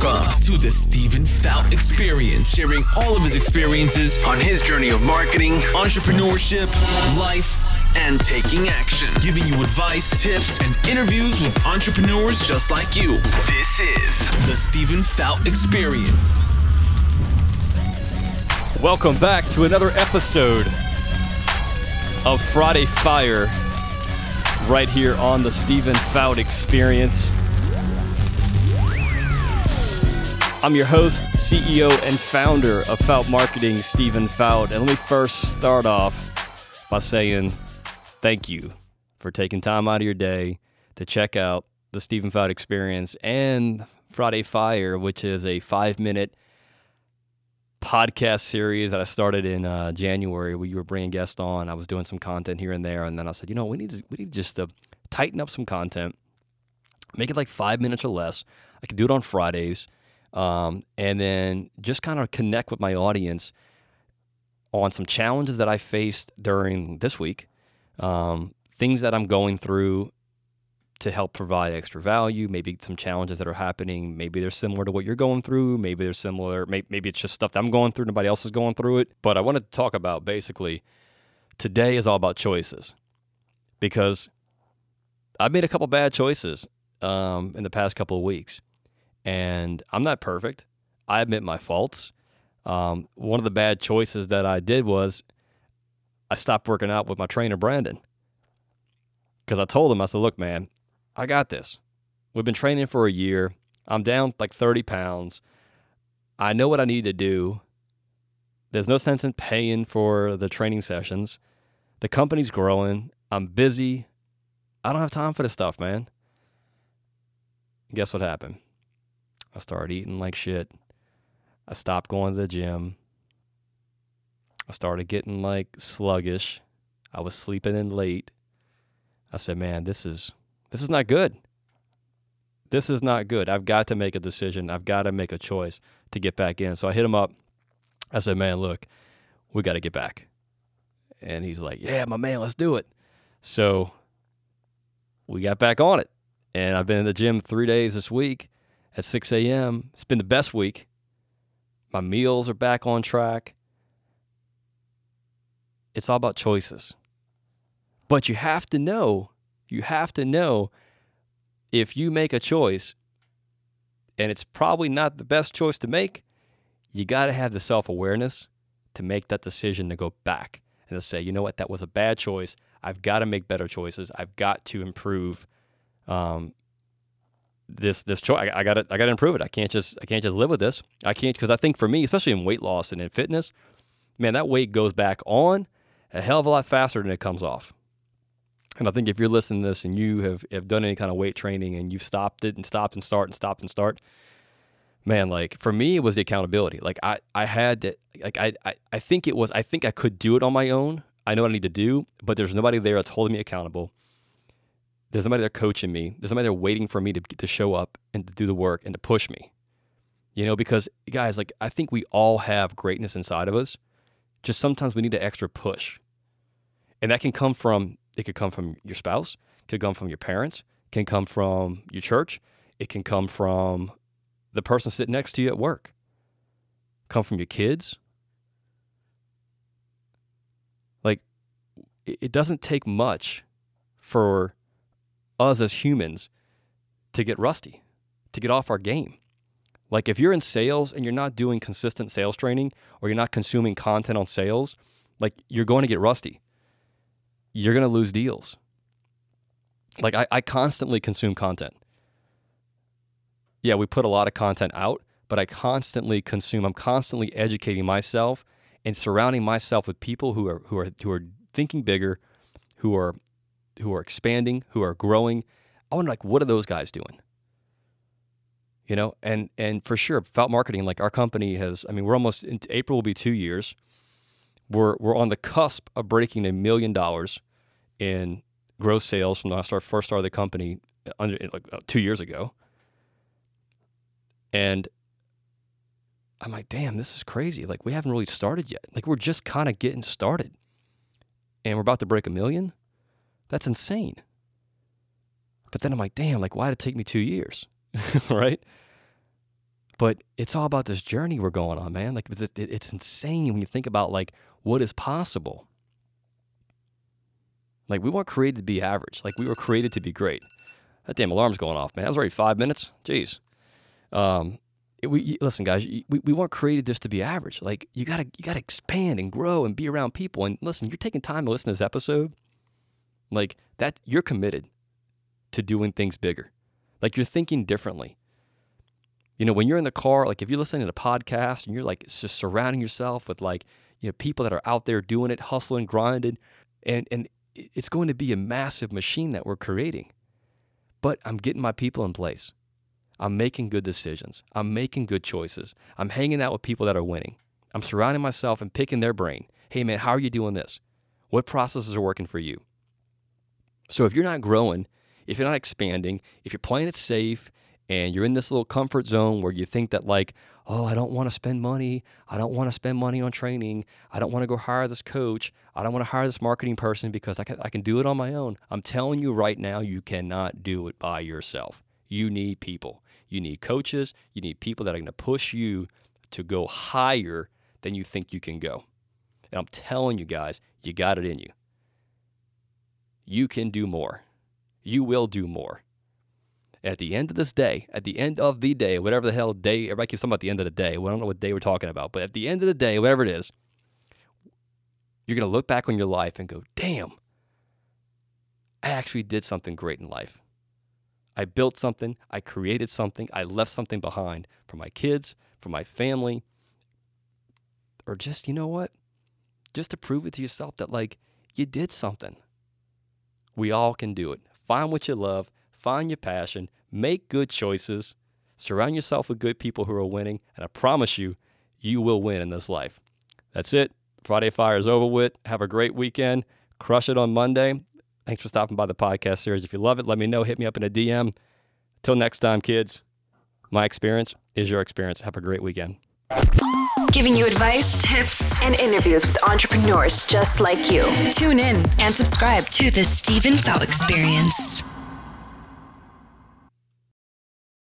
Welcome to the Stephen Faught Experience, sharing all of his experiences on his journey of marketing, entrepreneurship, life, and taking action, giving you advice, tips, and interviews with entrepreneurs just like you. This is the Stephen Faught Experience. Welcome back to another episode of Friday Fire right here on the Stephen Faught Experience. I'm your host, CEO, and founder of Faught Marketing, Stephen Faught. And let me first start off by saying thank you for taking time out of your day to check out the Stephen Faught Experience and Friday Fire, which is a five minute podcast series that I started in uh, January you were bringing guests on. I was doing some content here and there. And then I said, you know, we need to, we need just to tighten up some content, make it like five minutes or less. I can do it on Fridays um, and then just kind of connect with my audience on some challenges that I faced during this week, um, things that I'm going through to help provide extra value, maybe some challenges that are happening. Maybe they're similar to what you're going through. Maybe they're similar. Maybe, maybe it's just stuff that I'm going through. Nobody else is going through it. But I wanted to talk about basically today is all about choices because I've made a couple bad choices um, in the past couple of weeks and I'm not perfect. I admit my faults. Um, one of the bad choices that I did was I stopped working out with my trainer, Brandon, because I told him, I said, look, man, I got this. We've been training for a year. I'm down like 30 pounds. I know what I need to do. There's no sense in paying for the training sessions. The company's growing. I'm busy. I don't have time for this stuff, man. guess what happened? I started eating like shit. I stopped going to the gym. I started getting like sluggish. I was sleeping in late. I said, "Man, this is this is not good. This is not good. I've got to make a decision. I've got to make a choice to get back in." So I hit him up. I said, "Man, look, we got to get back." And he's like, "Yeah, my man, let's do it." So we got back on it. And I've been in the gym 3 days this week at 6 a.m. It's been the best week. My meals are back on track. It's all about choices. But you have to know, you have to know if you make a choice and it's probably not the best choice to make, you got to have the self awareness to make that decision to go back and to say, you know what, that was a bad choice. I've got to make better choices. I've got to improve um, this this choice. I, got to I got to improve it. I can't just I can't just live with this. I can't because I think for me, especially in weight loss and in fitness, man, that weight goes back on a hell of a lot faster than it comes off. And I think if you're listening to this and you have, have done any kind of weight training and you've stopped it and stopped and start and stopped and start, man, like for me, it was the accountability. Like I, I had to, like I, I, I think it was, I think I could do it on my own. I know what I need to do, but there's nobody there that's holding me accountable. There's somebody there coaching me. There's somebody there waiting for me to, to show up and to do the work and to push me. You know, because guys, like I think we all have greatness inside of us. Just sometimes we need an extra push. And that can come from it could come from your spouse, could come from your parents, can come from your church, it can come from the person sitting next to you at work. Come from your kids. Like it doesn't take much for us as humans to get rusty, to get off our game. Like if you're in sales and you're not doing consistent sales training or you're not consuming content on sales, like you're going to get rusty. You're going to lose deals. Like I, I constantly consume content. Yeah, we put a lot of content out, but I constantly consume. I'm constantly educating myself and surrounding myself with people who are who are who are thinking bigger, who are who are expanding, who are growing. I wonder, like, what are those guys doing? You know, and and for sure, Faught Marketing, like our company has. I mean, we're almost April will be two years. We're we're on the cusp of breaking a million dollars in gross sales from the start, first start of the company under like uh, two years ago. And I'm like, damn, this is crazy. Like, we haven't really started yet. Like, we're just kind of getting started. And we're about to break a million. That's insane. But then I'm like, damn, like, why did it take me two years? right? But it's all about this journey we're going on, man. Like it's, insane when you think about like what is possible. Like we weren't created to be average. Like we were created to be great. That damn alarm's going off, man. That was already five minutes. Jeez. Um, we listen, guys. We, we weren't created just to be average. Like you gotta you gotta expand and grow and be around people. And listen, you're taking time to listen to this episode. Like that, you're committed to doing things bigger. Like you're thinking differently. You know, when you're in the car, like if you're listening to a podcast and you're like just surrounding yourself with like you know people that are out there doing it, hustling, grinding, and and it's going to be a massive machine that we're creating. But I'm getting my people in place. I'm making good decisions. I'm making good choices. I'm hanging out with people that are winning. I'm surrounding myself and picking their brain. Hey, man, how are you doing this? What processes are working for you? So if you're not growing, if you're not expanding, if you're playing it safe and you're in this little comfort zone where you think that, like, oh, I don't want to spend money. I don't want to spend money on training. I don't want to go hire this coach. I don't want to hire this marketing person because I can, I can do it on my own. I'm telling you right now, you cannot do it by yourself. You need people. You need coaches. You need people that are going to push you to go higher than you think you can go. And I'm telling you guys, you got it in you. You can do more. You will do more. At the end of this day, at the end of the day, whatever the hell day, everybody keeps talking about the end of the day. Well, I don't know what day we're talking about, but at the end of the day, whatever it is, you're going to look back on your life and go, damn, I actually did something great in life. I built something, I created something, I left something behind for my kids, for my family, or just, you know what? Just to prove it to yourself that, like, you did something. We all can do it. Find what you love, find your passion, make good choices, surround yourself with good people who are winning, and I promise you, you will win in this life. That's it. Friday Fire is over with. Have a great weekend. Crush it on Monday. Thanks for stopping by the podcast series. If you love it, let me know. Hit me up in a DM. Till next time, kids, my experience is your experience. Have a great weekend. Giving you advice, tips, and interviews with entrepreneurs just like you. Tune in and subscribe to the Stephen Faught Experience.